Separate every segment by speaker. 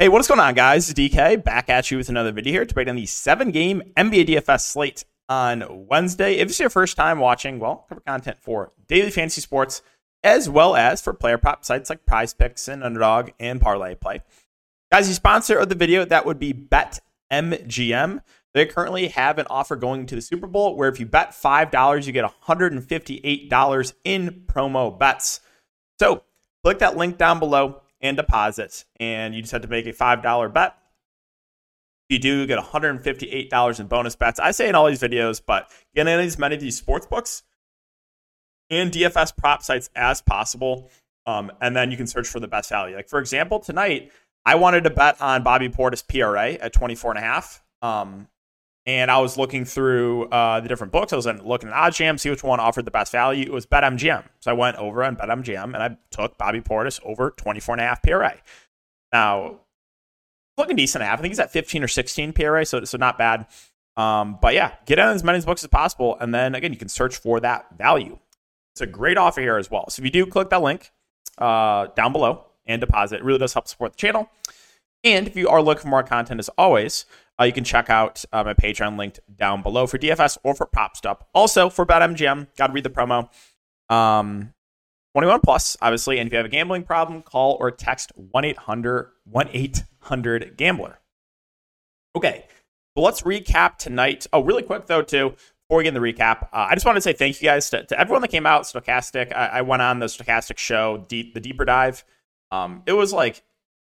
Speaker 1: Hey, what's going on, guys? DK back at you with another video here to break down the seven game NBA DFS slate on Wednesday. If it's your first time watching, well, cover content for daily fantasy sports as well as for player prop sites like Prize Picks and Underdog and Parlay Play. Guys, the sponsor of the video that would be BetMGM. They currently have an offer going to the Super Bowl where if you bet $5, you get $158 in promo bets. So click that link down below and deposits. And you just have to make a $5 bet. You do get $158 in bonus bets. I say in all these videos, but get in as many of these sports books and DFS prop sites as possible. Um, and then you can search for the best value. Like, for example, tonight, I wanted to bet on Bobby Portis PRA at 24 and a half. Um, and I was looking through uh, the different books. I was looking at OddsJam, see which one offered the best value. It was BetMGM. So I went over on BetMGM and I took Bobby Portis over 24 and a half PRA. Now, looking decent half. I think he's at 15 or 16 PRA, so, so not bad. Um, but yeah, get on as many books as possible. And then again, you can search for that value. It's a great offer here as well. So if you do click that link uh, down below and deposit, it really does help support the channel. And if you are looking for more content, as always, uh, you can check out uh, my Patreon linked down below for DFS or for prop stuff. Also for BetMGM, got to read the promo. Um, 21 plus, obviously. And if you have a gambling problem, call or text 1 800 1 800 Gambler. Okay, so let's recap tonight. Oh, really quick though, too. Before we get in the recap, uh, I just wanted to say thank you guys to, to everyone that came out. Stochastic, I, I, went on the Stochastic show, deep, the deeper dive. Um, it was like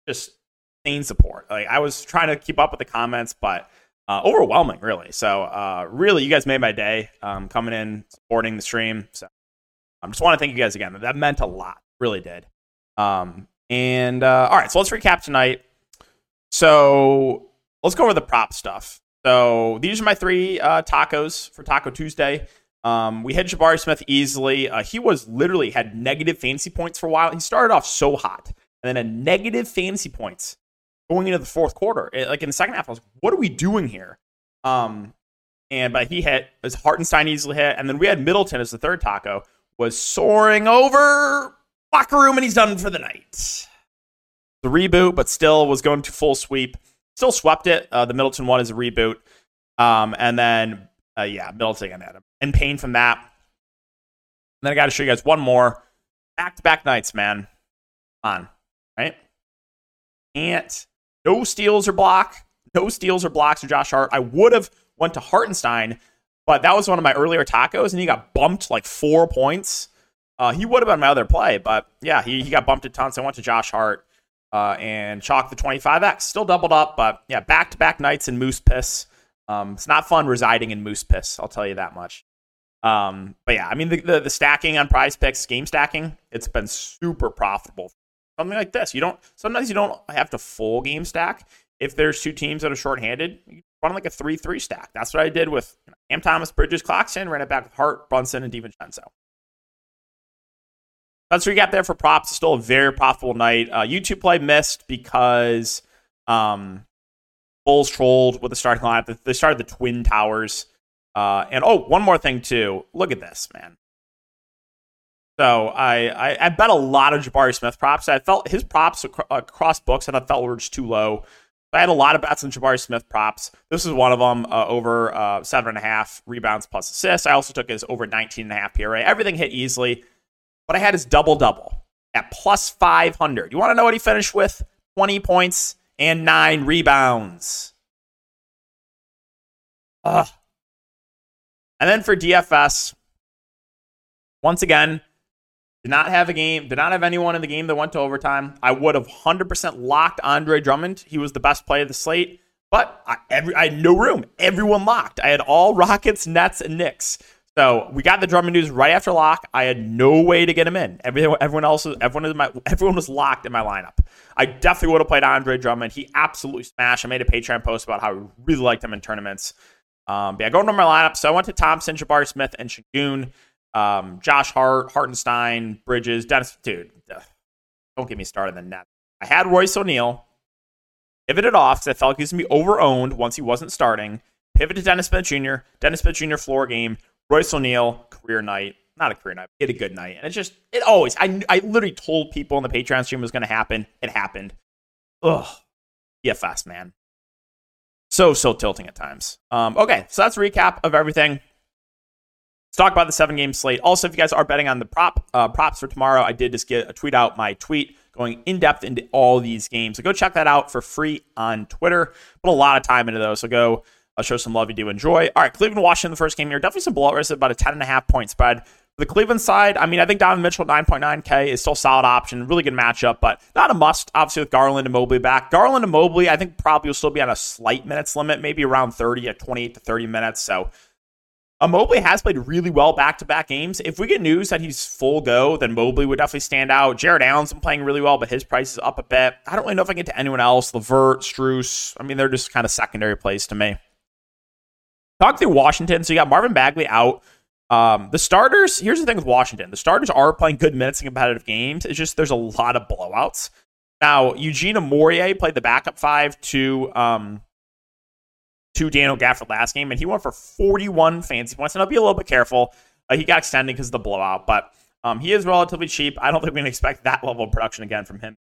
Speaker 1: just insane support. Like I was trying to keep up with the comments, but uh, overwhelming, really. So uh, really, you guys made my day um, coming in, supporting the stream. So I just want to thank you guys again. That meant a lot, really did. Um, and uh, all right, so let's recap tonight. So let's go over the prop stuff. So these are my three uh, tacos for Taco Tuesday. Um, we had Jabari Smith easily. Uh, he was literally had negative fantasy points for a while. He started off so hot, and then a negative fantasy points going into the fourth quarter. It, like in the second half, I was, what are we doing here? Um, and but he hit as Hartenstein easily hit, and then we had Middleton as the third taco was soaring over locker room, and he's done for the night. The reboot, but still was going to full sweep. Still swept it. Uh, the Middleton one is a reboot, um, and then uh, yeah, Middleton and Adam in pain from that. And then I got to show you guys one more back to back nights, man. Come on, right? Can't no steals or block. No steals or blocks for Josh Hart. I would have went to Hartenstein, but that was one of my earlier tacos, and he got bumped like four points. Uh, he would have been my other play, but yeah, he, he got bumped a ton. So I went to Josh Hart uh, and chalk the 25x. Still doubled up, but yeah, back to back nights in Moose Piss. Um, it's not fun residing in Moose Piss, I'll tell you that much. Um, but yeah, I mean, the, the, the stacking on prize picks, game stacking, it's been super profitable something like this. You don't sometimes you don't have to full game stack. If there's two teams that are shorthanded, you run like a three-three stack. That's what I did with you know, Cam Thomas, Bridges, Clarkson, ran it back with Hart, Brunson, and DiVincenzo. That's what you got there for props. It's still a very profitable night. Uh, YouTube play missed because um, Bulls trolled with the starting lineup. They started the Twin Towers. Uh, and oh, one more thing too. Look at this, man. So I, I, I bet a lot of Jabari Smith props. I felt his props across books and I felt were just too low. I had a lot of bets on Jabari Smith props. This is one of them uh, over uh, seven and a half rebounds plus assists. I also took his over 19 and a half PRA. Everything hit easily, but I had his double double at plus 500. You want to know what he finished with? 20 points and nine rebounds. Ugh. And then for DFS, once again, did not have a game, did not have anyone in the game that went to overtime. I would have 100% locked Andre Drummond. He was the best play of the slate, but I, every, I had no room. Everyone locked. I had all Rockets, Nets, and Knicks. So we got the Drummond news right after lock. I had no way to get him in. Everyone, everyone else, everyone, my, everyone was locked in my lineup. I definitely would have played Andre Drummond. He absolutely smashed. I made a Patreon post about how I really liked him in tournaments. Um, but yeah, going to my lineup. So I went to Thompson, Jabari Smith, and Sengun um, Josh Hart, Hartenstein, Bridges, Dennis. Dude, ugh, don't get me started on the net. I had Royce O'Neale. Pivoted off because I felt like he was going to be overowned once he wasn't starting. Pivot to Dennis Smith Jr. Dennis Smith Jr. floor game. Royce O'Neale, career night. Not a career night. He had a good night. And it just, it always, I, I literally told people in the Patreon stream it was going to happen. It happened. Ugh. fast man. So, so tilting at times. Um, okay, so that's recap of everything. Talk about the seven game slate. Also, if you guys are betting on the prop uh, props for tomorrow, I did just get a tweet out my tweet going in depth into all these games. So go check that out for free on Twitter. Put a lot of time into those. So go I'll show some love you do enjoy. All right, Cleveland, Washington, the first game here. Definitely some blowout risk about a 10.5 point spread. For The Cleveland side, I mean, I think Donovan Mitchell 9.9K is still a solid option. Really good matchup, but not a must, obviously, with Garland and Mobley back. Garland and Mobley, I think probably will still be on a slight minutes limit, maybe around 30 at 28 to 30 minutes. So uh, Mobley has played really well back to back games. If we get news that he's full go, then Mobley would definitely stand out. Jarrett Allen's been playing really well, but his price is up a bit. I don't really know if I get to anyone else. LeVert, Strus. I mean, they're just kind of secondary plays to me. Talk through Washington. So you got Marvin Bagley out. Um, the starters, here's the thing with Washington. The starters are playing good minutes in competitive games. It's just there's a lot of blowouts. Now, Eugene Omoruyi played the backup five to um, to Daniel Gafford last game, and he went for 41 fancy points. And I'll be a little bit careful. Uh, he got extended because of the blowout, but um, he is relatively cheap. I don't think we can expect that level of production again from him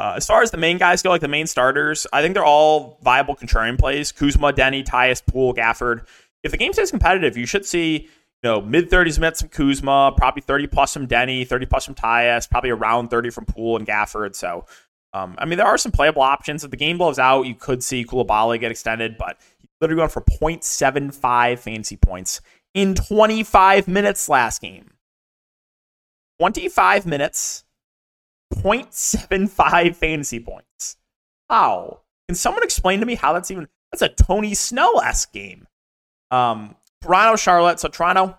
Speaker 1: uh, as far as the main guys go, like the main starters, I think they're all viable contrarian plays. Kuzma, Deni, Tyus, Poole, Gafford. If the game stays competitive, you should see you know mid 30s minutes from Kuzma, probably 30 plus from Deni, 30 plus from Tyus, probably around 30 from Poole and Gafford. So, um, I mean, there are some playable options. If the game blows out, you could see Coulibaly get extended, but he's literally going for 0.75 fancy points in 25 minutes last game. 25 minutes 0.75 fantasy points. How? Can someone explain to me how that's even that's a Tony Snell-esque game? Um, Toronto, Charlotte. So Toronto,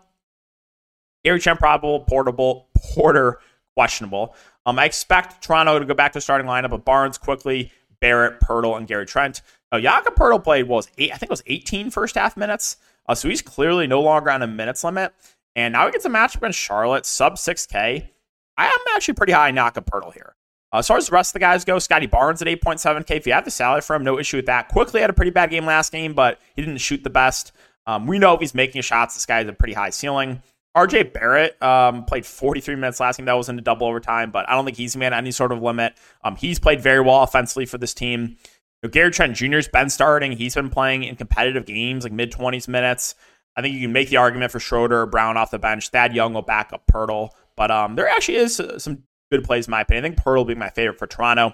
Speaker 1: Gary Trent probable, portable, Porter questionable. Um, I expect Toronto to go back to starting lineup of Barnes Quickley, Barrett, Poeltl, and Gary Trent. Now, Jakob Poeltl played was eight, I think it was 18 first half minutes. Uh, so he's clearly no longer on a minutes limit. And now he gets a matchup against Charlotte, sub 6K. I am actually pretty high on Jakob Poeltl here. Uh, as far as the rest of the guys go, Scotty Barnes at 8.7K. If you have the salary for him, no issue with that. Quickley had a pretty bad game last game, but he didn't shoot the best. Um, we know if he's making shots, this guy has a pretty high ceiling. RJ Barrett um, played 43 minutes last game. That was in a double overtime, but I don't think he's man any sort of limit. Um, he's played very well offensively for this team. You know, Gary Trent Jr.'s been starting. He's been playing in competitive games, like mid 20s minutes. I think you can make the argument for Schroeder or Brown off the bench. Thad Young will back up Poeltl. But um, there actually is uh, some good plays, in my opinion. I think Poeltl will be my favorite for Toronto.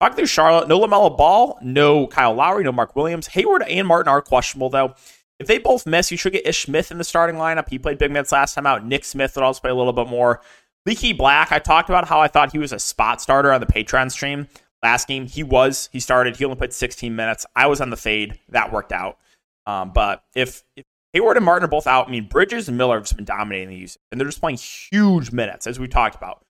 Speaker 1: Talking through Charlotte, no LaMelo Ball, no Kyle Lowry, no Mark Williams. Hayward and Martin are questionable, though. If they both miss, you should get Ish Smith in the starting lineup. He played big minutes last time out. Nick Smith would also play a little bit more. Leaky Black, I talked about how I thought he was a spot starter on the Patreon stream. Last game, he was. He started. He only played 16 minutes. I was on the fade. That worked out. Um, but if, if Hayward and Martin are both out. I mean, Bridges and Miller have just been dominating the use, and they're just playing huge minutes, as we talked about.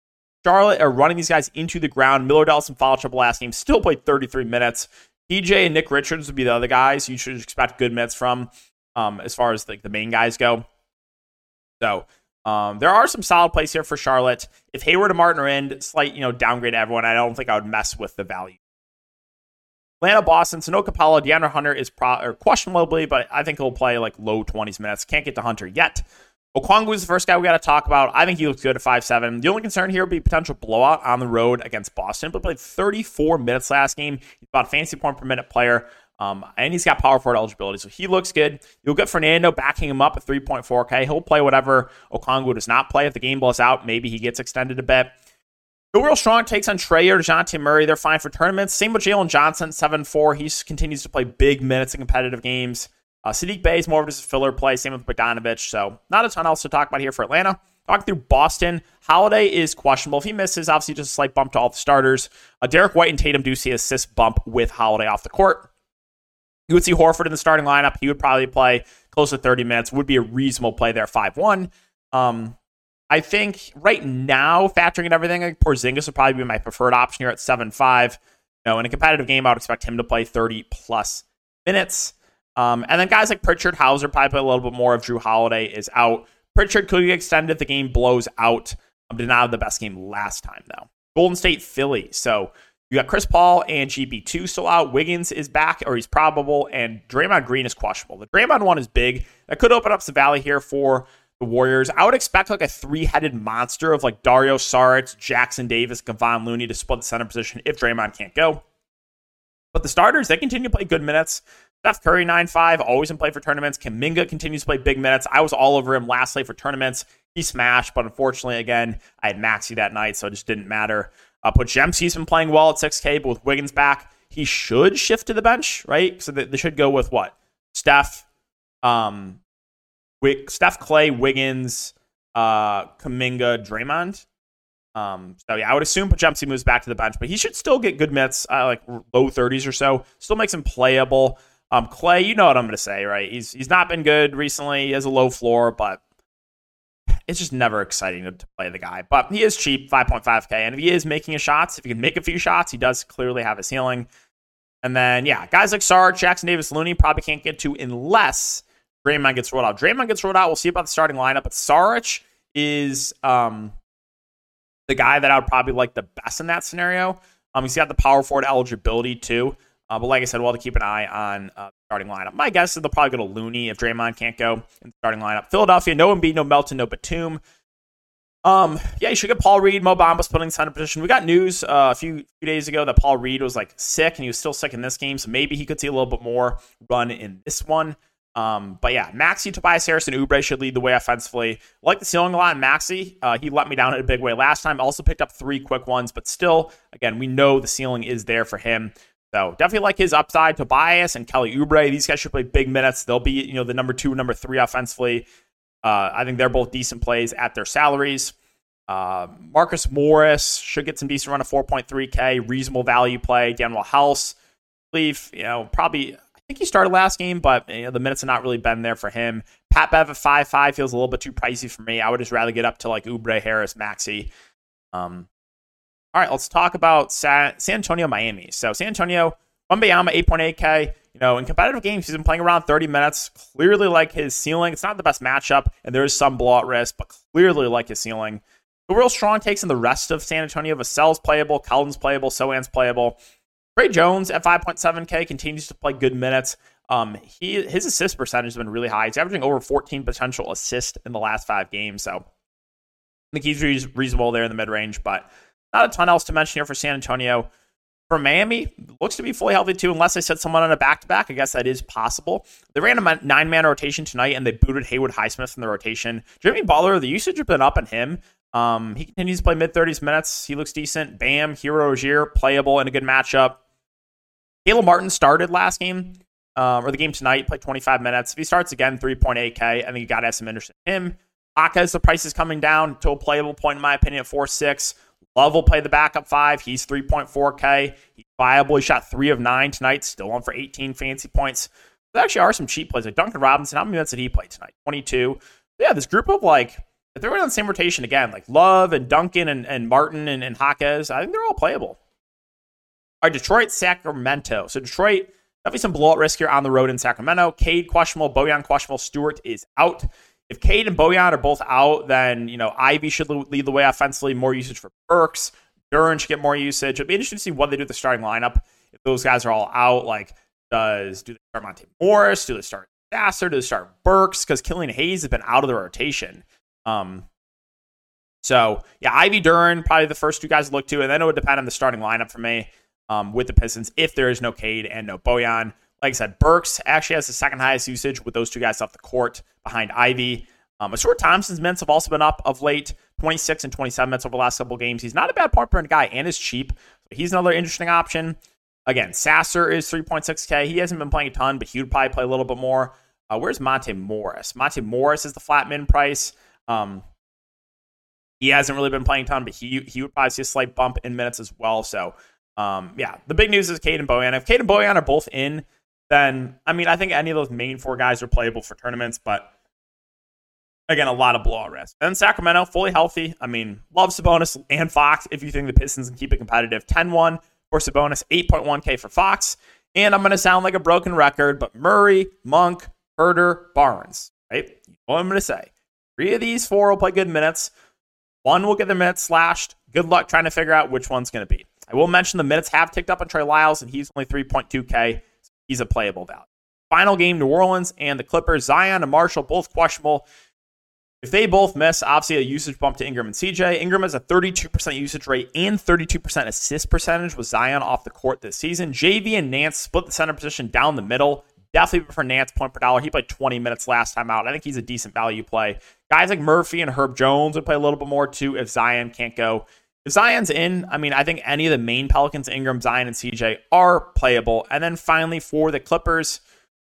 Speaker 1: Charlotte are running these guys into the ground. Miller Dallas and foul trouble last game, still played 33 minutes. PJ and Nick Richards would be the other guys you should expect good minutes from, um, as far as like the main guys go. So um, there are some solid plays here for Charlotte. If Hayward and Martin are in, slight you know downgrade everyone. I don't think I would mess with the value. Atlanta, Boston, Sanoka Capella, DeAndre Hunter is pro- or questionably, but I think he'll play like low 20s minutes. Can't get to Hunter yet. Okongwu is the first guy we got to talk about. I think he looks good at 5'7. The only concern here would be potential blowout on the road against Boston, but played 34 minutes last game. He's about a fancy point per minute player. Um, and he's got power forward eligibility, so he looks good. You'll get Fernando backing him up at 3.4K. He'll play whatever Okongwu does not play. If the game blows out, maybe he gets extended a bit. Go Real Strong takes on Trae DeJounte Murray. They're fine for tournaments. Same with Jalen Johnson, 7 4. He continues to play big minutes in competitive games. Uh, Saddiq Bey is more of just a filler play. Same with Bogdanovich. So, not a ton else to talk about here for Atlanta. Talking through Boston, Holiday is questionable. If he misses, obviously just a slight bump to all the starters. Uh, Derrick White and Tatum do see a assist bump with Holiday off the court. You would see Horford in the starting lineup. He would probably play close to 30 minutes. Would be a reasonable play there, 5 1. Um, I think right now, factoring in everything, I think Porzingis would probably be my preferred option here at 7 5. You know, in a competitive game, I would expect him to play 30 plus minutes. Um, and then guys like Pritchard, Hauser probably play a little bit more if Jrue Holiday is out. Pritchard could get extended if the game blows out. Um, did not have the best game last time, though. Golden State, Philly. So you got Chris Paul and GP2 still out. Wiggins is back, or he's probable, and Draymond Green is questionable. The Draymond one is big. That could open up some valley here for the Warriors. I would expect like a three-headed monster of like Dario Saric, Jackson Davis, Kevon Looney to split the center position if Draymond can't go. But the starters, they continue to play good minutes. Steph Curry, 9 5, always in play for tournaments. Kuminga continues to play big minutes. I was all over him last night for tournaments. He smashed, but unfortunately, again, I had Maxey that night, so it just didn't matter. Uh, Podziemski's been playing well at 6K, but with Wiggins back, he should shift to the bench, right? So they, they should go with what? Steph, um, Wick, Steph Clay, Wiggins, uh, Kuminga, Draymond. Um, so yeah, I would assume Podziemski moves back to the bench, but he should still get good minutes, uh, like low 30s or so. Still makes him playable. Um, Clay, you know what I'm going to say, right? He's he's not been good recently. He has a low floor, but it's just never exciting to, to play the guy. But he is cheap, 5.5k, and if he is making his shots, if he can make a few shots, he does clearly have a ceiling. And then yeah, guys like Saric, Jackson Davis, Looney probably can't get to unless Draymond gets rolled out. Draymond gets rolled out. We'll see about the starting lineup, but Saric is um the guy that I would probably like the best in that scenario. Um, he's got the power forward eligibility too. Uh, but like I said, we'll have to keep an eye on uh, starting lineup. My guess is they'll probably go to Looney if Draymond can't go in the starting lineup. Philadelphia, no Embiid, no Melton, no Batum. Um, yeah, you should get Paul Reed. Mo Bamba's putting center position. We got news uh, a few, few days ago that Paul Reed was like sick and he was still sick in this game, so maybe he could see a little bit more run in this one. Um, but yeah, Maxey, Tobias Harris, and Oubre should lead the way offensively. Like the ceiling a lot in Maxey. Uh, he let me down in a big way last time. Also picked up three quick ones, but still, again, we know the ceiling is there for him. So definitely like his upside. Tobias and Kelly Oubre, these guys should play big minutes. They'll be, you know, the number two, number three offensively. Uh, I think they're both decent plays at their salaries. Uh, Marcus Morris should get some decent run of 4.3K, reasonable value play. Danuel House, believe, you know, probably I think he started last game, but you know, the minutes have not really been there for him. Pat Bev at five five feels a little bit too pricey for me. I would just rather get up to like Oubre, Harris, Maxey. Um, all right, let's talk about San, Antonio, Miami. So San Antonio, Wembanyama, 8.8K. You know, in competitive games, he's been playing around 30 minutes. Clearly like his ceiling. It's not the best matchup, and there is some blowout risk, but clearly like his ceiling. The real strong takes in the rest of San Antonio. Vassell's playable, Cullen's playable, Sochan's playable. Tre Jones at 5.7K continues to play good minutes. Um, he his assist percentage has been really high. He's averaging over 14 potential assists in the last five games. So I think he's reasonable there in the mid range, but not a ton else to mention here for San Antonio. For Miami, looks to be fully healthy too, unless they set someone on a back to back. I guess that is possible. They ran a nine man rotation tonight and they booted Haywood Highsmith from the rotation. Jimmy Butler, the usage has been up on him. Um, he continues to play mid 30s minutes. He looks decent. Bam, Herro Rozier, playable in a good matchup. Caleb Martin started last game, um, or the game tonight, played 25 minutes. If he starts again, 3.8K, I think you got to have some interest in him. Jaquez, the price is coming down to a playable point, in my opinion, at 4 6. Love will play the backup five. He's 3.4K. He's viable. He shot three of nine tonight, still on for 18 fancy points. There actually are some cheap plays. Like Duncan Robinson, how many minutes did he play tonight? 22. yeah, this group of like, if they're on the same rotation again, like Love and Duncan and, and Martin and, and Jaquez, I think they're all playable. All right, Detroit, Sacramento. So Detroit, definitely some blowout risk here on the road in Sacramento. Cade questionable, Bojan questionable, Stewart is out. If Cade and Bojan are both out, then you know Ivey should lead the way offensively. More usage for Burks. Duren should get more usage. It'd be interesting to see what they do with the starting lineup. If those guys are all out, like does do they start Monte Morris? Do they start Sasser? Do they start Burks? Because Killian Hayes has been out of the rotation. Um, so yeah, Ivey Duren probably the first two guys to look to, and then it would depend on the starting lineup for me um, with the Pistons if there is no Cade and no Bojan. Like I said, Burks actually has the second highest usage with those two guys off the court behind Ivey. Um, Ausar Thompson's minutes have also been up of late 26 and 27 minutes over the last couple games. He's not a bad point per guy and is cheap. He's another interesting option. Again, Sasser is 3.6K. He hasn't been playing a ton, but he would probably play a little bit more. Uh, where's Monte Morris? Monte Morris is the flat min price. Um, he hasn't really been playing a ton, but he he would probably see a slight bump in minutes as well. So um, yeah, the big news is Cade and Bojan. If Cade and Bojan are both in, then I mean I think any of those main four guys are playable for tournaments, but again, a lot of blowout risk. And Sacramento, fully healthy. I mean, love Sabonis and Fox if you think the Pistons can keep it competitive. 10-1 for Sabonis, 8.1K for Fox. And I'm going to sound like a broken record, but Murray, Monk, Huerter, Barnes, right? What I'm going to say. Three of these four will play good minutes. One will get their minutes slashed. Good luck trying to figure out which one's going to be. I will mention the minutes have ticked up on Trey Lyles, and he's only 3.2K. He's a playable value. Final game, New Orleans and the Clippers. Zion and Marshall both questionable. If they both miss, obviously a usage bump to Ingram and CJ. Ingram has a 32% usage rate and 32% assist percentage with Zion off the court this season. JV and Nance split the center position down the middle. Definitely prefer Nance point per dollar. He played 20 minutes last time out. I think he's a decent value play. Guys like Murphy and Herb Jones would play a little bit more too if Zion can't go. If Zion's in, I mean, I think any of the main Pelicans, Ingram, Zion, and CJ are playable. And then finally for the Clippers,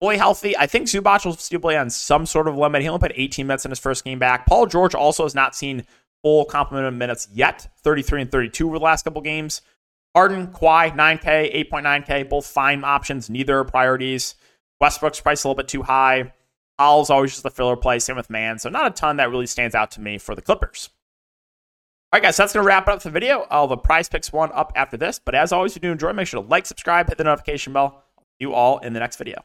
Speaker 1: fully healthy. I think Zubac will still play on some sort of limit. He only played 18 minutes in his first game back. Paul George also has not seen full complement of minutes yet, 33 and 32 over the last couple games. Harden, Kawhi, 9K, 8.9K, both fine options, neither are priorities. Westbrook's price a little bit too high. Owl's always just a filler play. Same with Mann. So not a ton that really stands out to me for the Clippers. All right, guys, so that's going to wrap up the video. I'll have a prize picks one up after this. But as always, if you do enjoy, make sure to like, subscribe, hit the notification bell. See you all in the next video.